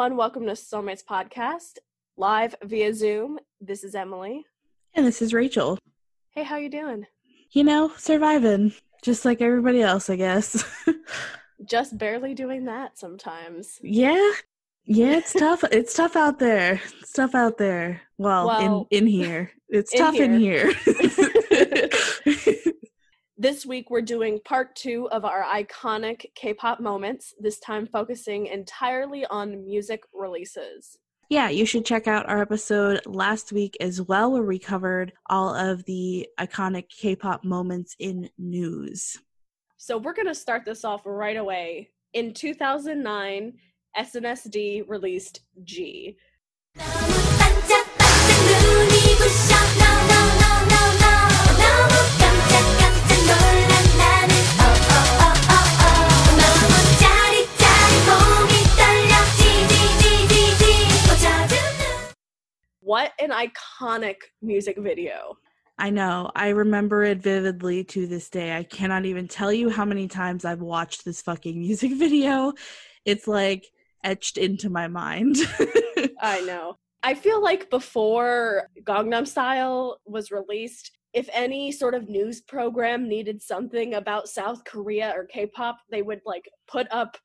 Everyone. Welcome to Soulmates Podcast, live via Zoom. This is Emily. And this is Rachel. Hey, how you doing? You know, surviving, just like everybody else, I guess. Just barely doing that sometimes. yeah, yeah, it's tough. It's tough out there. It's tough out there. Well, Well, in in here, it's in tough in here. This week, we're doing part two of our iconic K pop moments, this time focusing entirely on music releases. yeah, you should check out our episode last week as well, where we covered all of the iconic K-pop moments in news. So, we're going to start this off right away. In 2009, SNSD released G. iconic music video. I know. I remember it vividly to this day. I cannot even tell you how many times I've watched this fucking music video. It's like etched into my mind. I know. I feel like before Gangnam Style was released, if any sort of news program needed something about South Korea or K-pop, they would like put up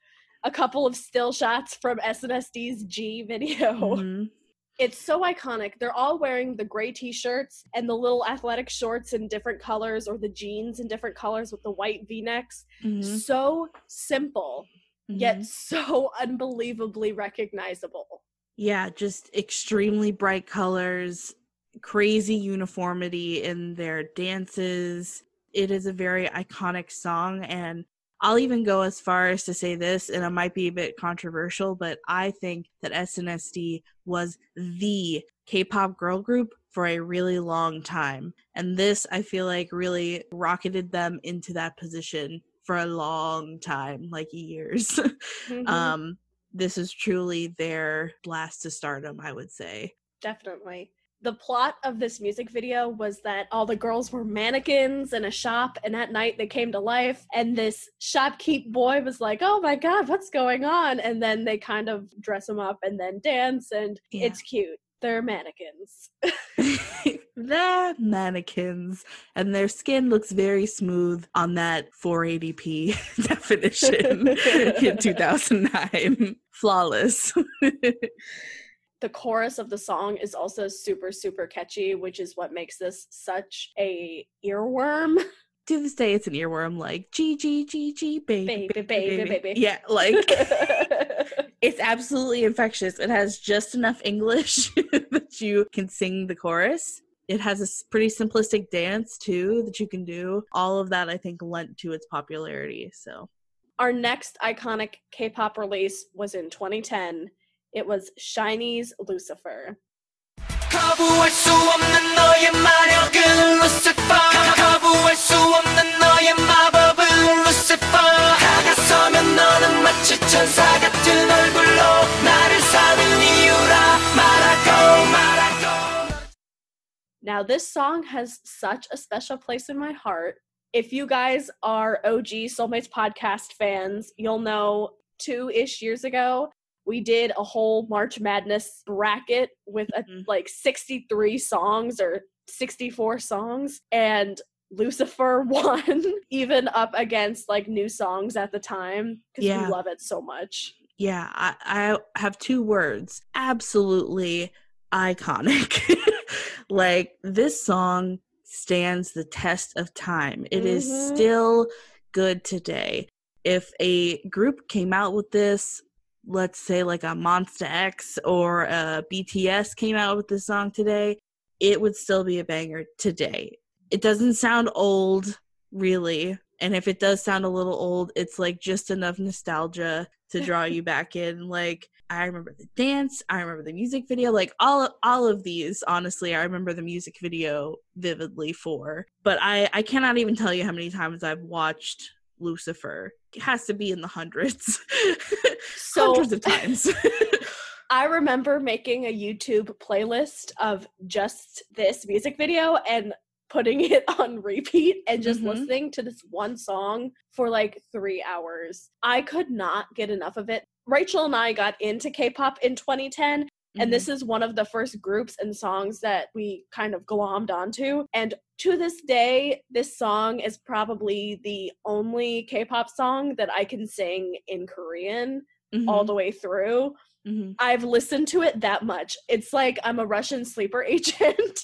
a couple of still shots from SNSD Gee video. Mhm. It's so iconic. They're all wearing the gray t-shirts and the little athletic shorts in different colors or the jeans in different colors with the white V-necks. Mhm. So simple, yet Mhm. so unbelievably recognizable. yeah, just extremely bright colors, crazy uniformity in their dances. It is a very iconic song and I'll even go as far as to say this, and it might be a bit controversial, but I think that SNSD was the K pop girl group for a really long time. And this, I feel like, really rocketed them into that position for a long time, like years. Mhm. um this is truly their blast to stardom i would say Definitely. The plot of this music video was that all the girls were mannequins in a shop, and at night they came to life. And this shopkeep boy was like, Oh my God, what's going on? And then they kind of dress them up and then dance, and Yeah. it's cute. They're mannequins. they're mannequins and their skin looks very smooth on that 480p definition in 2009 flawless the chorus of the song is also super, super catchy, which is what makes this such a earworm. to this day it's an earworm like g g g g baby Baby, baby, baby. yeah like it's absolutely infectious. It has just enough English that you can sing the chorus. It has a pretty simplistic dance too that you can do. All of that I think lent to its popularity. So Our next iconic K pop release was in 2010. It was SHINee's Lucifer. Now, this song has such a special place in my heart. If you guys are OG Soulmates podcast fans, you'll know two ish years ago, we did a whole March Madness bracket with a, Mhm. like 63 songs or 64 songs, and Lucifer won, even up against like new songs at the time because Yeah. we love it so much. yeah, I, I have two words. Absolutely iconic. like this song stands the test of time. It is Mhm. still good today. If a group came out with this, let's say like a Monsta X or a BTS came out with this song today, it would still be a banger today. It doesn't sound old, really. And if it does sound a little old, it's like just enough nostalgia to draw you back in. Like I remember the dance, I remember the music video, like all all of these. Honestly, I remember the music video vividly for. But I I cannot even tell you how many times I've watched Lucifer. It has to be in the hundreds, So- hundreds of times. I remember making a YouTube playlist of just this music video and putting it on repeat and just Mhm. listening to this one song for like three hours. I could not get enough of it. Rachel and I got into K pop in 2010, and this is one of the first groups and songs that we kind of glommed onto. And to this day, this song is probably the only K pop song that I can sing in Korean Mhm, all the way through. mhm. I've listened to it that much. It's like I'm a Russian sleeper agent.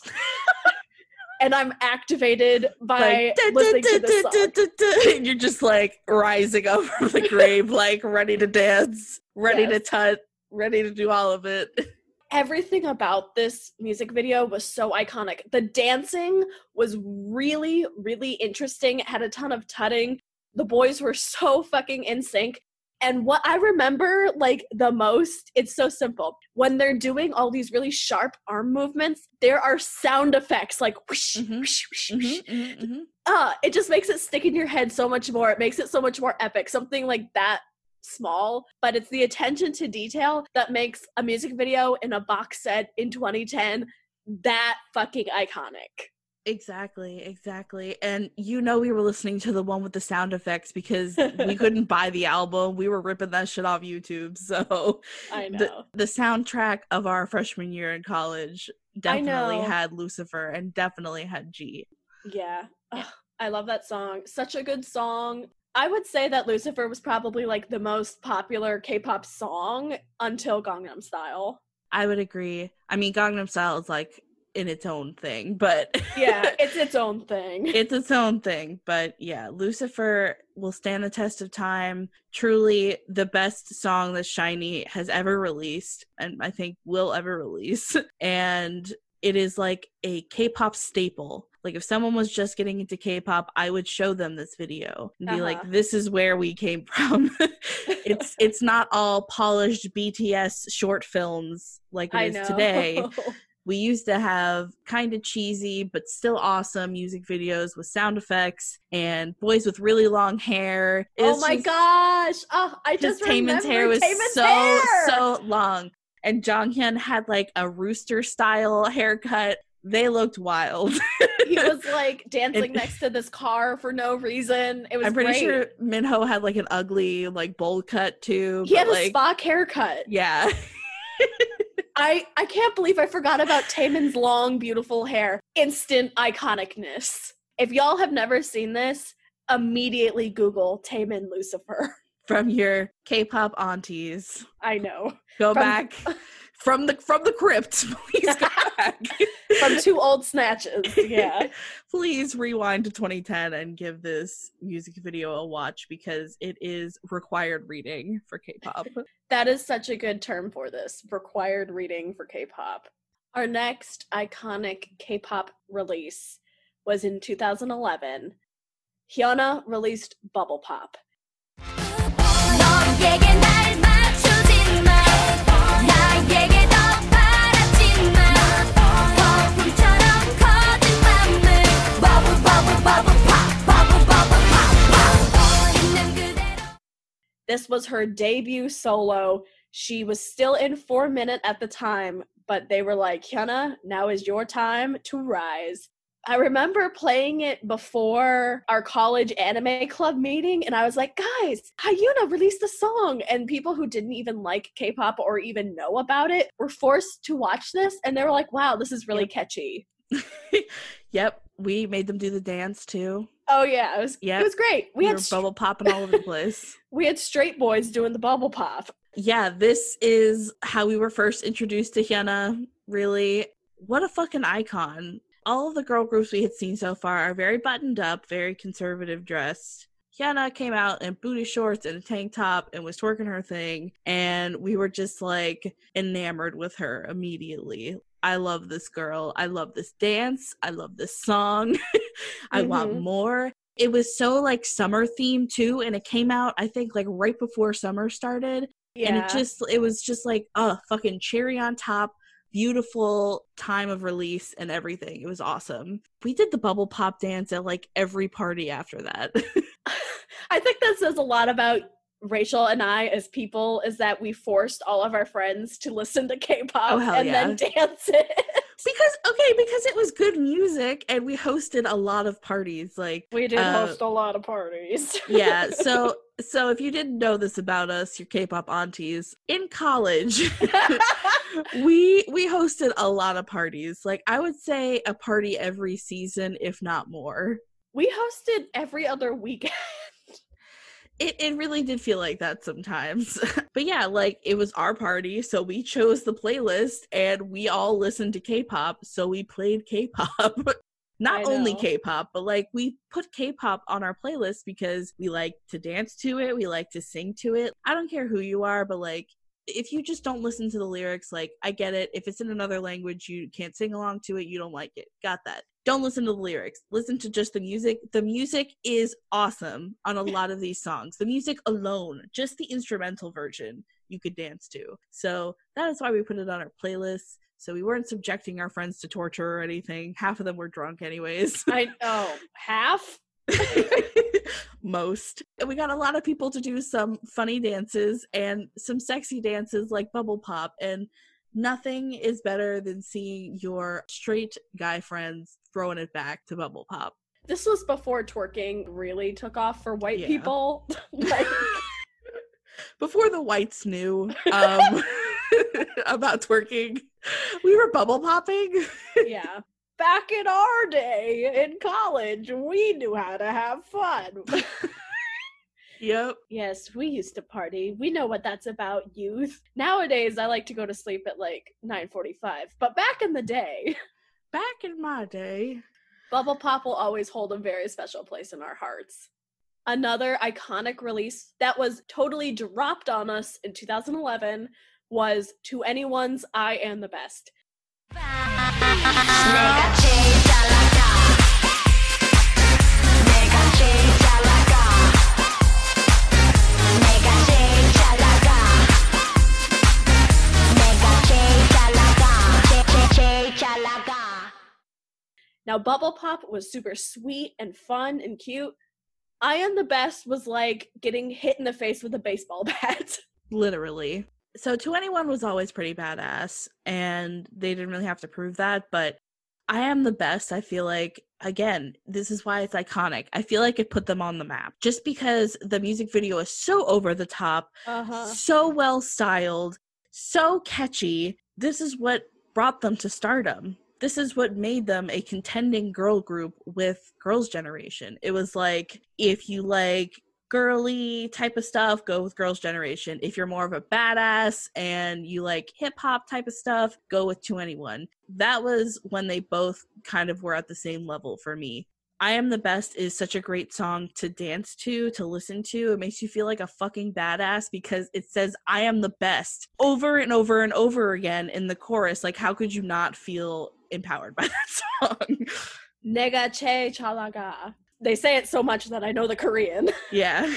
and I'm activated by Like, listening to this song. you're just like rising up from the grave, like ready to dance, ready to Yes. tut, ready to do all of it. Everything about this music video was so iconic. The dancing was really, really interesting. It had a ton of tutting. The boys were so fucking in sync. And what I remember like the most, it's so simple. When they're doing all these really sharp arm movements, there are sound effects like whoosh, Mhm. whoosh, whoosh, whoosh. Mhm, mhm, mhm. uh it just makes it stick in your head so much more it makes it so much more epic something like that small but it's the attention to detail that makes a music video in a box set in 2010 that fucking iconic Exactly, exactly. And you know we were listening to the one with the sound effects because we couldn't buy the album. We were ripping that shit off YouTube. So i know the, the soundtrack of our freshman year in college definitely had Lucifer and definitely had Gee. yeah Ugh, i love that song such a good song i would say that lucifer was probably like the most popular k-pop song until gangnam style I would agree. I mean, Gangnam Style is like in its own thing, but yeah it's its own thing it's its own thing. But yeah, Lucifer will stand the test of time. Truly the best song that SHINee has ever released, and I think will ever release. And it is like a K-pop staple. Like if someone was just getting into K-pop, I would show them this video and be Uh-huh. like, "This is where we came from." it's it's not all polished BTS short films like it is today we used to have kind of cheesy but still awesome music videos with sound effects and boys with really long hair. It oh my just- gosh! Oh, I just Taemin's hair was so hair! so long, and Jonghyun had like a rooster style haircut. They looked wild. he was like dancing And- next to this car for no reason. It was I'm pretty great. sure Minho had like an ugly like bowl cut too. he had but, a like, Spock haircut. Yeah. I I can't believe I forgot about Taemin's long, beautiful hair. Instant iconicness. If y'all have never seen this, immediately Google Taemin Lucifer. From your K-pop aunties. I know. Go From- back from the from the crypt. Please go back. From two old snatches. Yeah. Please rewind to 2010 and give this music video a watch because it is required reading for K-pop. That is such a good term for this required reading for K pop. Our next iconic K pop release was in 2011. Hyuna released Bubble Pop. This was her debut solo. She was still in 4minute at the time, but they were like, Hyuna, now is your time to rise. I remember playing it before our college anime club meeting, and I was like, guys, Hyuna released a song. And people who didn't even like K pop or even know about it were forced to watch this, and they were like, wow, this is really Yep. catchy. yep, we made them do the dance too. Oh, yeah, it was, Yep. it was great. We, We, had, bubble popping all over the place. we had straight boys doing the bubble pop. yeah, this is how we were first introduced to Hyuna. Really, what a fucking icon. All of the girl groups we had seen so far are very buttoned up, very conservative dressed. Hyuna came out in booty shorts and a tank top and was twerking her thing, and we were just like enamored with her immediately. I love this girl. I love this dance. I love this song. I want Mhm. more. It was so like summer themed too, and it came out I think like right before summer started Yeah. and it just it was just like uh fucking cherry on top beautiful time of release and everything it was awesome we did the bubble pop dance at like every party after that I think that says a lot about Rachel and I as people is that we forced all of our friends to listen to K-pop Oh, and then dance it. Because okay, because it was good music and we hosted a lot of parties. Like We did Uh, host a lot of parties. yeah, so so if you didn't know this about us, your K-pop aunties, in college we we hosted a lot of parties. Like I would say a party every season, if not more. we hosted every other weekend. It it really did feel like that sometimes. but yeah, like it was our party, so we chose the playlist and we all listened to K-pop, so we played K-pop. Not only. K-pop, but like we put K-pop on our playlist because we like to dance to it, we like to sing to it. I don't care who you are, but like if you just don't listen to the lyrics, like I get it. If it's in another language, you can't sing along to it, you don't like it. Got that. Don't listen to the lyrics. Listen to just the music. The music is awesome on a lot of these songs. The music alone, just the instrumental version, you could dance to. So that is why we put it on our playlist. So we weren't subjecting our friends to torture or anything. Half of them were drunk, anyways. I know. half. Most. And we got a lot of people to do some funny dances and some sexy dances like bubble pop. And nothing is better than seeing your straight guy friends throwing it back to bubble pop. This was before twerking really took off for white Yeah. people. like, Before the whites knew um, about twerking, we were bubble popping. yeah. Back in our day in college, we knew how to have fun. Yep. yes, we used to party. We know what that's about, youth. Nowadays, I like to go to sleep at like 9:45. But back in the day, Back in my day. Bubble Pop will always hold a very special place in our hearts. Another iconic release that was totally dropped on us in 2011 was 2NE1's I Am the Best. Now, Bubble Pop was super sweet and fun and cute, I Am the Best was like getting hit in the face with a baseball bat. Literally. So 2NE1 was always pretty badass, and they didn't really have to prove that, but I am the best. I feel like again, this is why it's iconic. I feel like it put them on the map. Just because the music video is so over the top, Uh-huh. so well styled, so catchy. This is what brought them to stardom. This is what made them a contending girl group with Girls' Generation. It was like, if you like girly type of stuff, go with Girls' Generation. If you're more of a badass and you like hip hop type of stuff, go with 2NE1. That was when they both kind of were at the same level for me. I Am the Best is such a great song to dance to, to listen to. It makes you feel like a fucking badass because it says, I am the best over and over and over again in the chorus. Like, how could you not feel empowered by that song? Nega che chalaga. They say it so much that I know the Korean. yeah.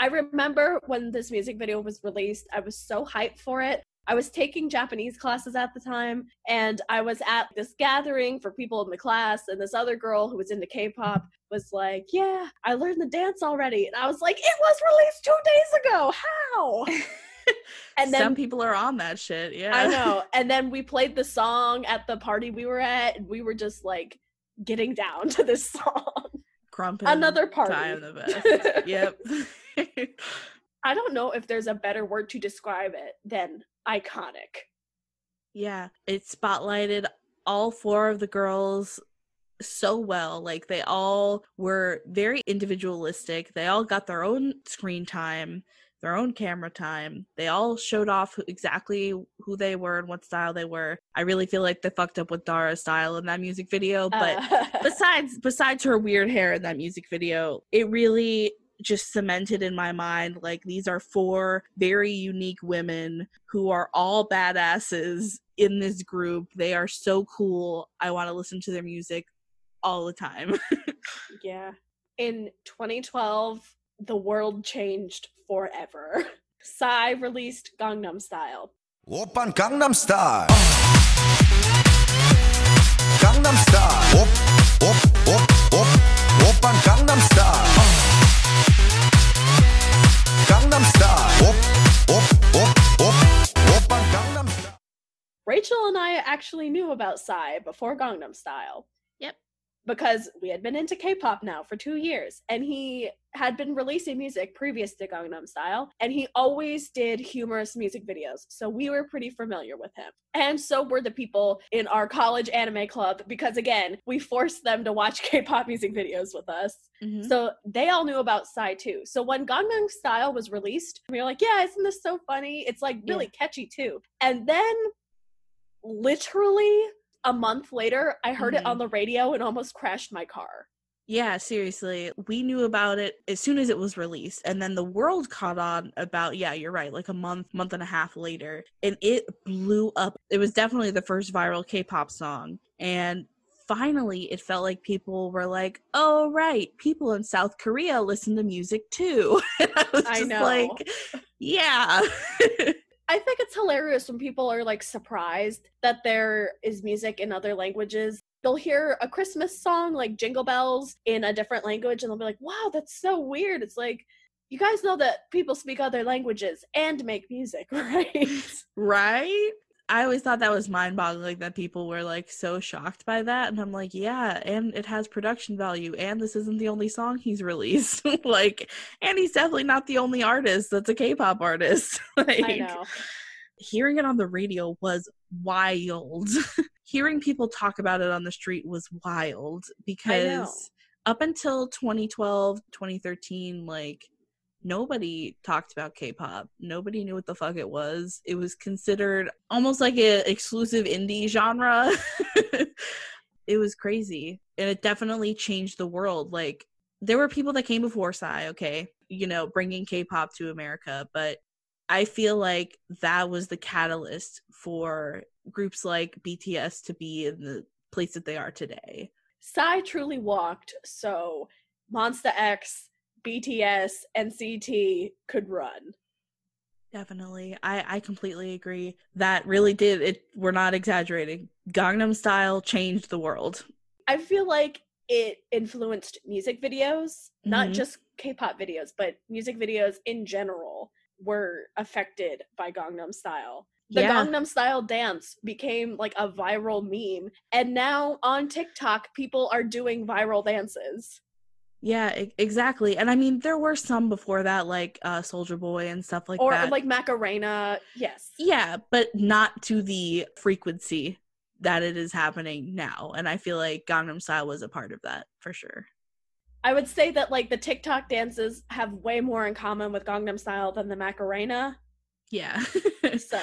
I remember when this music video was released, I was so hyped for it. I was taking Japanese classes at the time, and I was at this gathering for people in the class, and this other girl who was into K pop was like, Yeah, I learned the dance already. And I was like, It was released two days ago. How? and then Some people are on that shit. Yeah. I know. And then we played the song at the party we were at, and we were just like getting down to this song. Crumpin. Another party. Am the best. yep. I don't know if there's a better word to describe it than iconic. Yeah, it spotlighted all four of the girls so well. Like they all were very individualistic. They all got their own screen time, their own camera time. They all showed off exactly who they were and what style they were. I really feel like they fucked up with Dara's style in that music video, but Uh, besides besides her weird hair in that music video, it really just cemented in my mind like these are four very unique women who are all badasses in this group. They are so cool. I want to listen to their music all the time. yeah. In 2012, the world changed forever. Psy released Gangnam Style. 오빤 강남스타일 강남스타일 옵옵옵옵 오빤 강남스타일 강남스타일 옵옵옵옵 오빤 강남스타일 Ray Rachel and I actually knew about Psy before Gangnam Style. Because we had been into K-pop now for two years, and he had been releasing music previous to Gangnam Style, and he always did humorous music videos, so we were pretty familiar with him. And so were the people in our college anime club, because again, we forced them to watch K-pop music videos with us. Mhm. So they all knew about Psy too. So when Gangnam Style was released, we were like, yeah, isn't this so funny? It's like really catchy too. And then literally a month later, I heard it on mm-hmm. the radio and almost crashed my car. Yeah, seriously. We knew about it as soon as it was released. And then the world caught on about, yeah, you're right, like a month, month and a half later. And it blew up. It was definitely the first viral K pop song. And finally, it felt like people were like, oh, right, people in South Korea listen to music too. I was I know. like, yeah. I think it's hilarious when people are like surprised that there is music in other languages. They'll hear a Christmas song like Jingle Bells in a different language and they'll be like, wow, that's so weird. It's like, you guys know that people speak other languages and make music, right? right? I always thought that was mind boggling that people were like so shocked by that. And I'm like, yeah, and it has production value. And this isn't the only song he's released. like, and he's definitely not the only artist that's a K pop artist. like, I know. hearing it on the radio was wild. hearing people talk about it on the street was wild because up until 2012, 2013, like nobody talked about K-pop. Nobody knew what the fuck it was. It was considered almost like an exclusive indie genre. it was crazy. And it definitely changed the world. Like there were people that came before Psy, okay, you know, bringing K-pop to America, but I feel like that was the catalyst for groups like BTS to be in the place that they are today. Psy truly walked, so Monsta X, BTS, and NCT could run. Definitely. I I completely agree. That really did it we're not exaggerating. Gangnam Style changed the world. I feel like it influenced music videos, not Mhm. just K-pop videos, but music videos in general were affected by Gangnam Style. The yeah. Gangnam Style dance became like a viral meme, and now on TikTok, people are doing viral dances. Yeah, exactly. And I mean there were some before that like uh Soldier Boy and stuff like or that. Or like Macarena, yes. yeah, but not to the frequency that it is happening now. And I feel like Gangnam Style was a part of that for sure. I would say that like the TikTok dances have way more in common with Gangnam Style than the Macarena. Yeah. So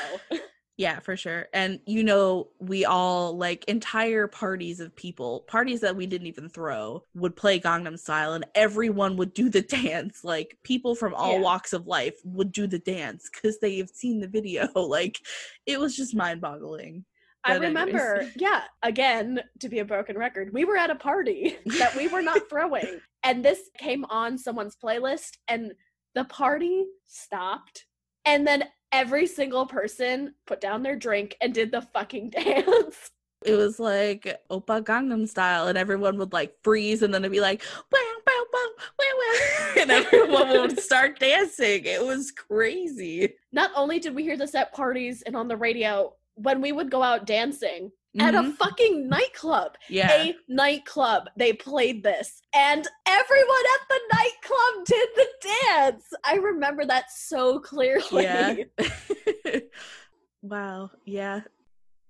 Yeah, for sure. And you know, we all like entire parties of people, parties that we didn't even throw, would play Gangnam Style and everyone would do the dance. Like people from all Yeah. walks of life would do the dance cuz they have seen the video. Like it was just mind-boggling. I anyways. remember, yeah, again, to be a broken record, we were at a party that we were not throwing. And this came on someone's playlist, and the party stopped. And then every single person put down their drink and did the fucking dance. It was like Opa Gangnam Style and everyone would like freeze and then it'd be like wow wow wow wow wow and everyone would start dancing. It was crazy. Not only did we hear this at parties and on the radio, when we would go out dancing at a Mhm. fucking nightclub, yeah. a nightclub, they played this, and everyone at the nightclub did the dance. I remember that so clearly. Yeah. wow. Yeah.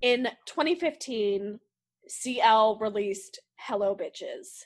In 2015, CL released Hello Bitches.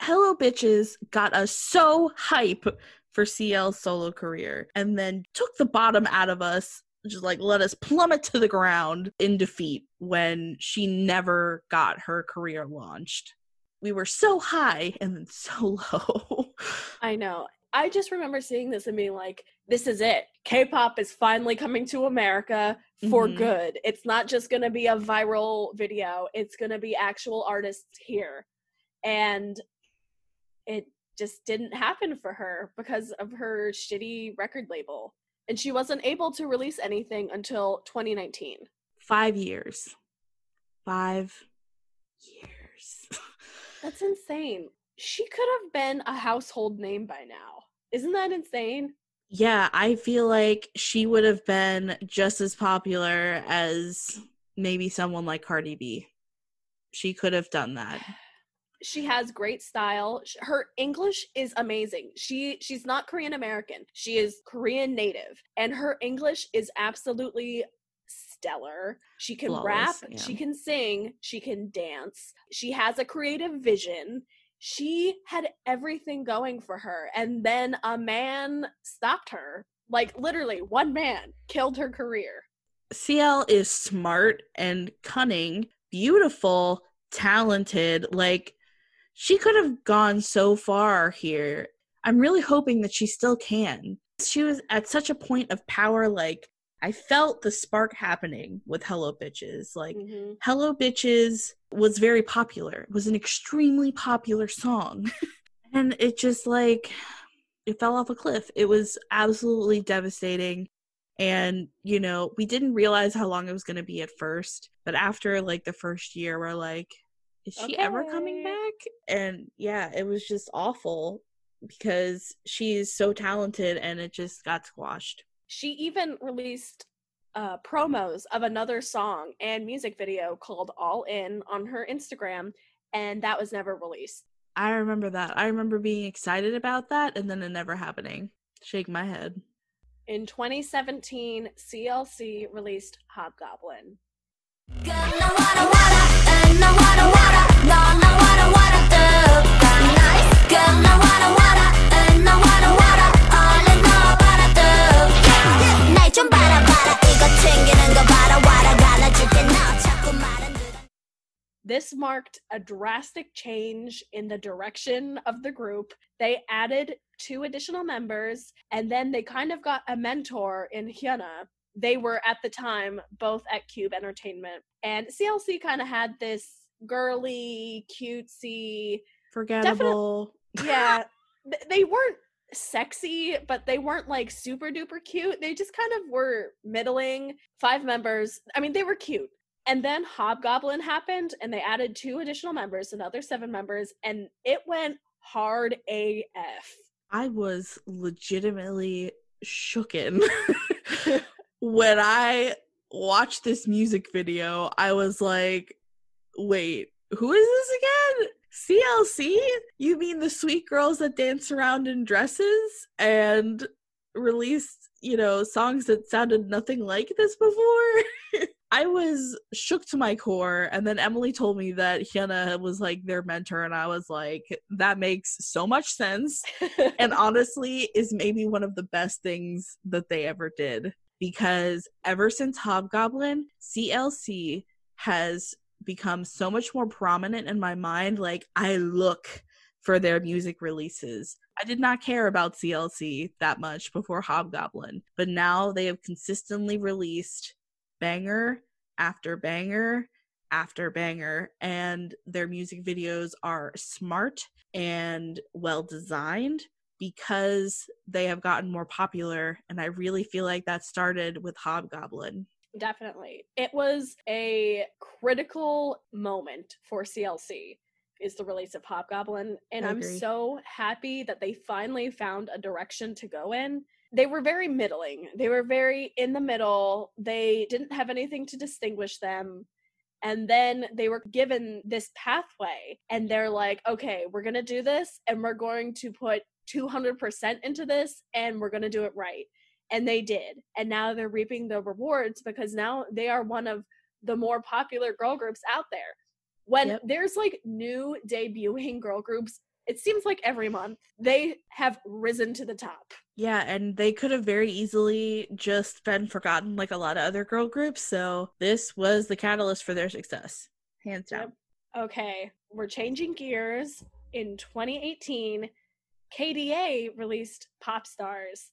Hello Bitches got us so hype for CL's solo career and then took the bottom out of us, just like let us plummet to the ground in defeat when she never got her career launched. We were so high and then so low. I know. I just remember seeing this and being like, this is it. K pop is finally coming to America for Mhm. good. It's not just going to be a viral video, it's going to be actual artists here. And it just didn't happen for her because of her shitty record label. And she wasn't able to release anything until 2019. Five years. Five years. That's insane. She could have been a household name by now. Isn't that insane? yeah, I feel like she would have been just as popular as maybe someone like Cardi B. She could have done that. She has great style. Her English is amazing. She she's not Korean American. She is Korean native and her English is absolutely stellar. She can rap, Flawless, she can sing, she can dance. She has a creative vision. She had everything going for her and then a man stopped her. Like literally one man killed her career. CL is smart and cunning, beautiful, talented. Like, she could have gone so far here. I'm really hoping that she still can. She was at such a point of power. Like, I felt the spark happening with Hello Bitches. Like, Mhm. Hello Bitches was very popular. It was an extremely popular song. and it just like it fell off a cliff. It was absolutely devastating. And, you know, we didn't realize how long it was going to be at first. But after like the first year, we're like, is she ever coming back? And yeah, it was just awful because she's so talented and it just got squashed. she even released uh, promos of another song and music video called All In on her Instagram, and that was never released. I remember that. I remember being excited about that and then it never happening. Shake my head. In 2017, CLC released Hobgoblin. This marked a drastic change in the direction of the group. They added two additional members, and then they kind of got a mentor in Hyuna. They were at the time both at Cube Entertainment, and CLC kind of had this girly, cutesy, Forgettable. yeah, th- they weren't sexy, but they weren't like super duper cute. They just kind of were middling. Five members. I mean, they were cute. And then Hobgoblin happened, and they added two additional members, another seven members, and it went hard AF. I was legitimately shooken when I watched this music video. I was like, wait, who is this again? CLC? You mean the sweet girls that dance around in dresses and released, you know, songs that sounded nothing like this before? I was shook to my core, and then Emily told me that Hyuna was like their mentor, and I was like, that makes so much sense and honestly is maybe one of the best things that they ever did because ever since Hobgoblin, CLC has become so much more prominent in my mind. Like, I look for their music releases. I did not care about CLC that much before Hobgoblin, but now they have consistently released banger after banger after banger, and their music videos are smart and well designed because they have gotten more popular. And I really feel like that started with Hobgoblin. Definitely. It was a critical moment for CLC is the release of Hobgoblin and I'm so happy that they finally found a direction to go in. They were very middling. They were very in the middle. They didn't have anything to distinguish them. And then they were given this pathway and they're like, "Okay, we're going to do this and we're going to put 200% into this and we're going to do it right." And they did and now they're reaping the rewards because now they are one of the more popular girl groups out there when Yep. there's like new debuting girl groups it seems like every month they have risen to the top Yeah, and they could have very easily just been forgotten like a lot of other girl groups. So this was the catalyst for their success. Hands down. okay we're changing gears in 2018 K/DA released Pop Stars.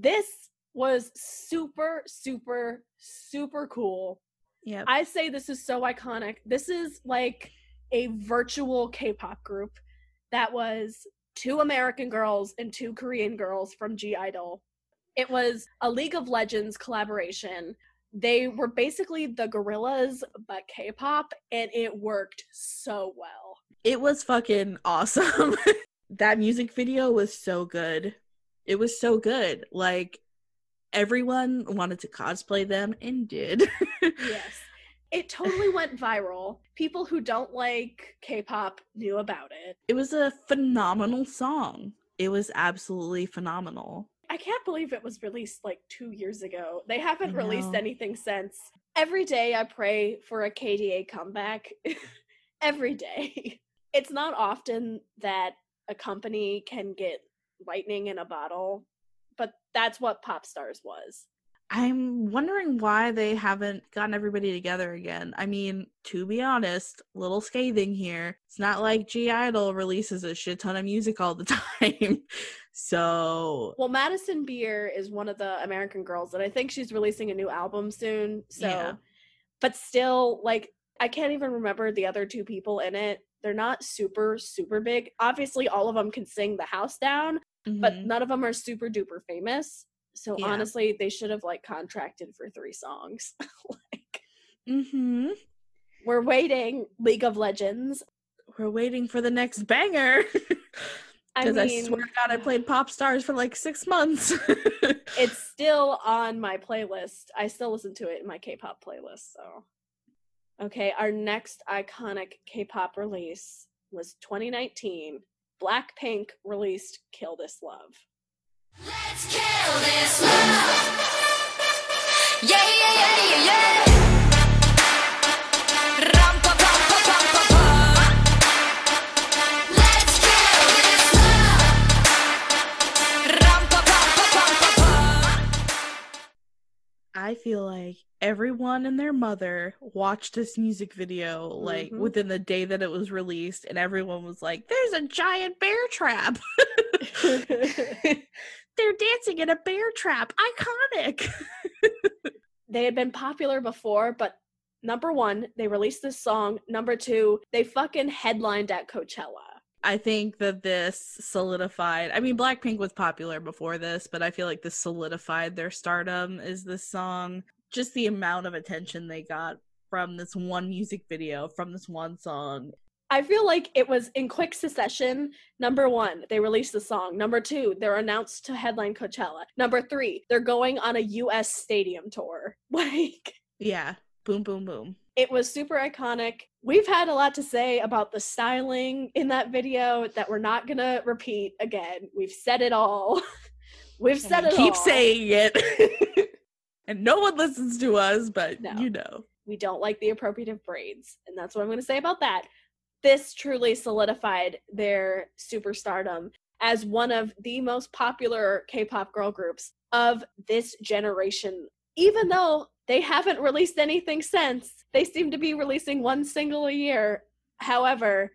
This was super, super, super cool. Yeah. I say this is so iconic. This is like a virtual K-pop group that was two American girls and two Korean girls from (G)I-DLE. It was a League of Legends collaboration. They were basically the Gorillaz but K-pop and it worked so well. it was fucking awesome. that music video was so good. It was so good. Like everyone wanted to cosplay them and did. Yes. It totally went viral. People who don't like K-pop knew about it. it was a phenomenal song. It was absolutely phenomenal. I can't believe it was released like two years ago. They haven't released anything since. Every day I pray for a K/DA comeback. Every day. It's not often that a company can get lightning in a bottle, but that's what Pop Stars was. I'm wondering why they haven't gotten everybody together again. I mean, to be honest, little scathing here. It's not like (G)I-DLE releases a shit ton of music all the time. so Well, Madison Beer is one of the American girls, and I think she's releasing a new album soon. So, Yeah. but still, like, I can't even remember the other two people in it. They're not super, super big. Obviously, all of them can sing the house down, but mhm. none of them are super duper famous. So, Yeah. honestly, they should have, like, contracted for three songs. like, mm-hmm. we're waiting, League of Legends. we're waiting for the next banger. I Because I, mean, swear to God, I played Pop Stars for like six months. it's still on my playlist. I still listen to it in my K-pop playlist. So, okay, our next iconic K-pop release was 2019. Blackpink released "Kill This Love." I feel like everyone and their mother watched this music video like Mhm. within the day that it was released, and everyone was like, "There's a giant bear trap." They're dancing in a bear trap. Iconic. they had been popular before, but number one, they released this song. Number two, they fucking headlined at Coachella. I think that this solidified. I mean, Blackpink was popular before this, but I feel like this solidified their stardom. Is this song just the amount of attention they got from this one music video, from this one song? I feel like it was in quick succession. Number one, they released the song. Number two, they're announced to headline Coachella. Number three, they're going on a US stadium tour. Like, Yeah, boom, boom, boom. it was super iconic. We've had a lot to say about the styling in that video that we're not gonna repeat again. We've said it all. We've said it keep all. saying it, and no one listens to us. But No. you know, we don't like the appropriative braids. And that's what I'm going to say about that. This truly solidified their superstardom as one of the most popular K pop girl groups of this generation. Even though they haven't released anything since, they seem to be releasing one single a year. However,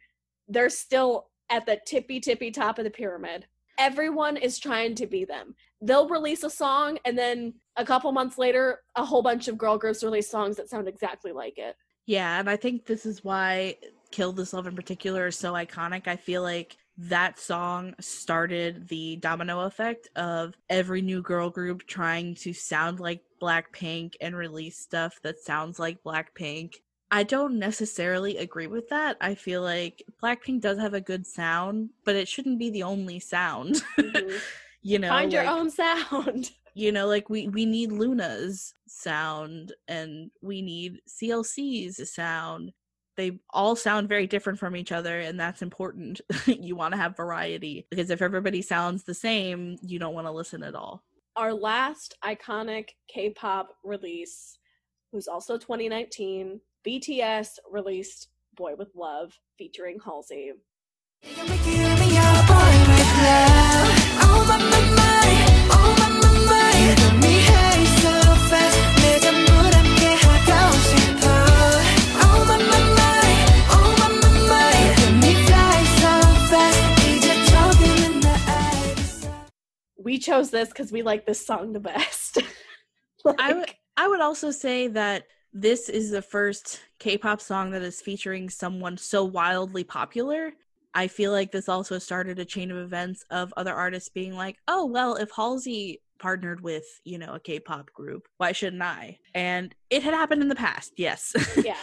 they're still at the tippy tippy top of the pyramid. Everyone is trying to be them. They'll release a song and then a couple months later, a whole bunch of girl groups release songs that sound exactly like it. yeah, and I think this is why "Kill This Love" in particular is so iconic. I feel like that song started the domino effect of every new girl group trying to sound like Blackpink and release stuff that sounds like Blackpink. I don't necessarily agree with that. I feel like Blackpink does have a good sound, but it shouldn't be the only sound. Mhm. you know, Find your like- own sound. you know like we we need Loona's sound and we need clc's sound they all sound very different from each other and that's important you want to have variety because if everybody sounds the same you don't want to listen at all Our last iconic K pop release who's also 2019. BTS released Boy with Luv featuring Halsey. We chose this because we like this song the best. I would Like, I would also say that this is the first K-pop song that is featuring someone so wildly popular. I feel like this also started a chain of events of other artists being like, "Oh, well, if Halsey partnered with, you know, a K-pop group, why shouldn't I?" And it had happened in the past. Yes. yeah.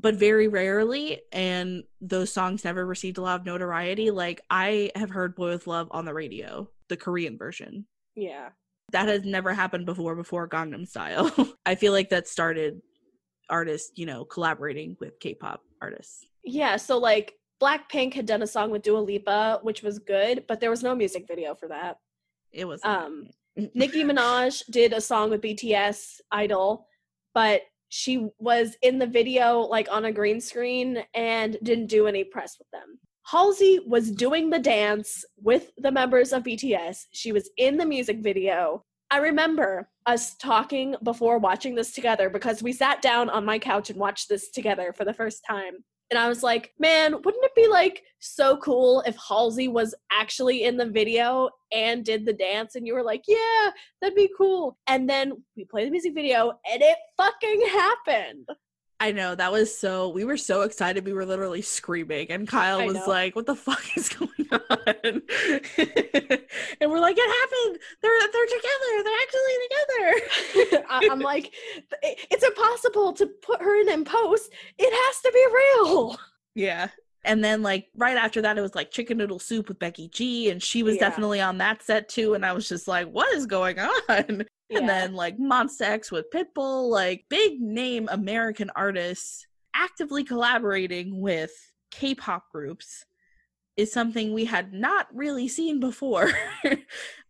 but very rarely and those songs never received a lot of notoriety. Like I have heard Boy with Luv on the radio, the Korean version Yeah. that has never happened before before Gangnam Style. I feel like that started artists, you know, collaborating with K-pop artists. Yeah. So like Blackpink had done a song with Dua Lipa, which was good, but there was no music video for that. It was Um, Nicki Minaj did a song with BTS Idol, but she was in the video like on a green screen and didn't do any press with them. Halsey was doing the dance with the members of BTS. She was in the music video. I remember us talking before watching this together because we sat down on my couch and watched this together for the first time. And I was like, man, wouldn't it be like so cool if Halsey was actually in the video and did the dance? And you were like, yeah, that'd be cool. And then we played the music video and it fucking happened. I know that was so we were so excited we were literally screaming and Kyle I was know. like what the fuck is going on and we're like it happened they're they're together they're actually together I- I'm like, "It- it's impossible to put her in in post. It has to be real. Yeah. And then like right after that it was like chicken noodle soup with Becky G and she was Yeah. definitely on that set too and I was just like what is going on? Yeah. And then like Monsta X with Pitbull, like big name American artists actively collaborating with K-pop groups is something we had not really seen before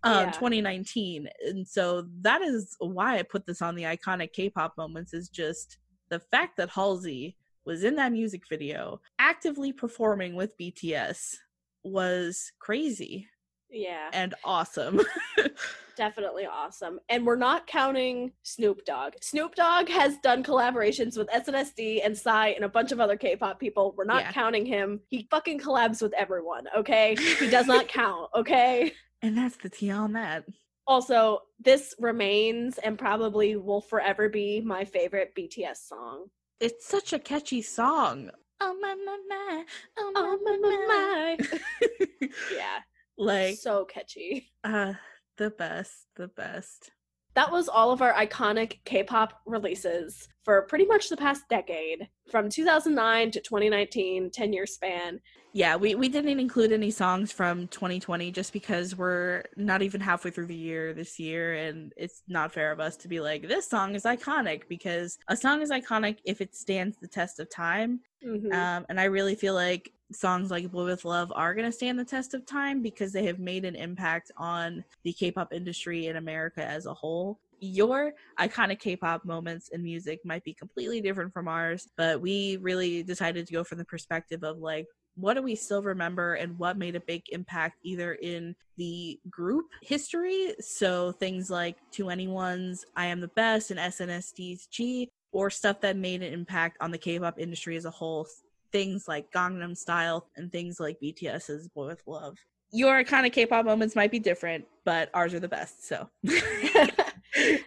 um Yeah. 2019. And so that is why I put this on the iconic K-pop moments is just the fact that Halsey was in that music video actively performing with BTS was crazy yeah, and awesome. definitely awesome. And we're not counting Snoop Dogg. Snoop Dogg has done collaborations with SNSD and Psy and a bunch of other K-pop people. We're not Yeah. counting him. He fucking collabs with everyone. Okay, he does not count. Okay. and that's the tea on that. Also, this remains and probably will forever be my favorite BTS song. It's such a catchy song. Oh my my my. Oh my Oh my my my. my. Yeah, like so catchy. uh the best, the best. That was all of our iconic K-pop releases for pretty much the past decade, from 2009 to 2019, 10 year span. Yeah, we, we didn't include any songs from 2020 just because we're not even halfway through the year this year, and it's not fair of us to be like, this song is iconic because a song is iconic if it stands the test of time. Mhm. Um, and I really feel like songs like Boy with Luv are going to stand the test of time because they have made an impact on the K pop industry in America as a whole. Your iconic K pop moments in music might be completely different from ours, but we really decided to go from the perspective of like, what do we still remember and what made a big impact either in the group history? So things like 2NE1's I Am the Best and SNSD Gee, or stuff that made an impact on the K-pop industry as a whole. Things like Gangnam Style and things like BTS's Boy with Luv. Your kind of K-pop moments might be different, but ours are the best. So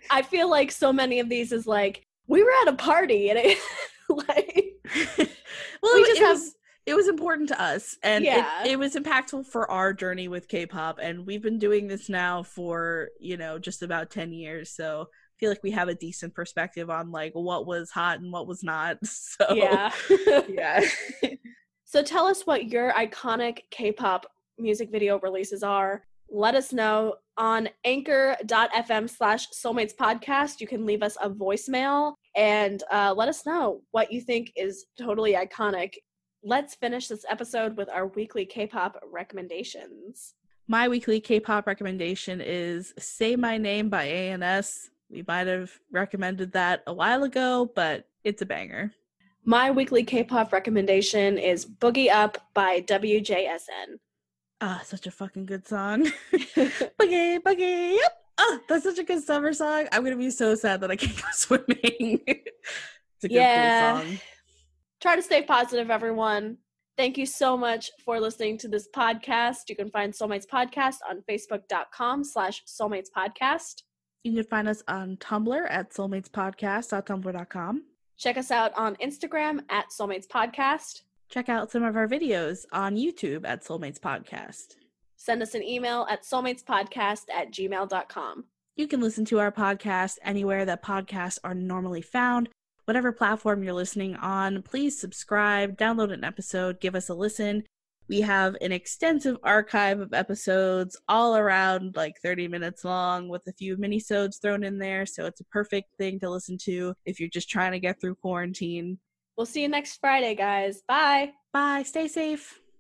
I feel like so many of these is like, we were at a party and it, like, well, We just have- was it was important to us, and Yeah. it, it was impactful for our journey with K-pop. And we've been doing this now for you know just about ten years, so I feel like we have a decent perspective on like what was hot and what was not. So yeah. yeah. So tell us what your iconic K-pop music video releases are. Let us know on anchor.fm slash soulmates podcast. You can leave us a voicemail and uh, let us know what you think is totally iconic. Let's finish this episode with our weekly K-pop recommendations. My weekly K-pop recommendation is "Say My Name" by ANS. We might have recommended that a while ago, but it's a banger. My weekly K-pop recommendation is "Boogie Up" by WJSN. Ah, such a fucking good song. boogie, boogie, yep. Oh, that's such a good summer song. I'm gonna be so sad that I can't go swimming. it's a good Yeah. song. Try to stay positive, everyone. Thank you so much for listening to this podcast. You can find Soulmates Podcast on facebook.com slash soulmates podcast. You can find us on Tumblr at soulmatespodcast.tumblr.com. Check us out on Instagram at Soulmates Podcast. Check out some of our videos on YouTube at Soulmates Podcast. Send us an email at soulmatespodcast at gmail.com. You can listen to our podcast anywhere that podcasts are normally found. Whatever platform you're listening on, please subscribe, download an episode, give us a listen. We have an extensive archive of episodes all around like 30 minutes long with a few minisodes thrown in there, so it's a perfect thing to listen to if you're just trying to get through quarantine. We'll see you next Friday, guys. Bye. Bye, stay safe.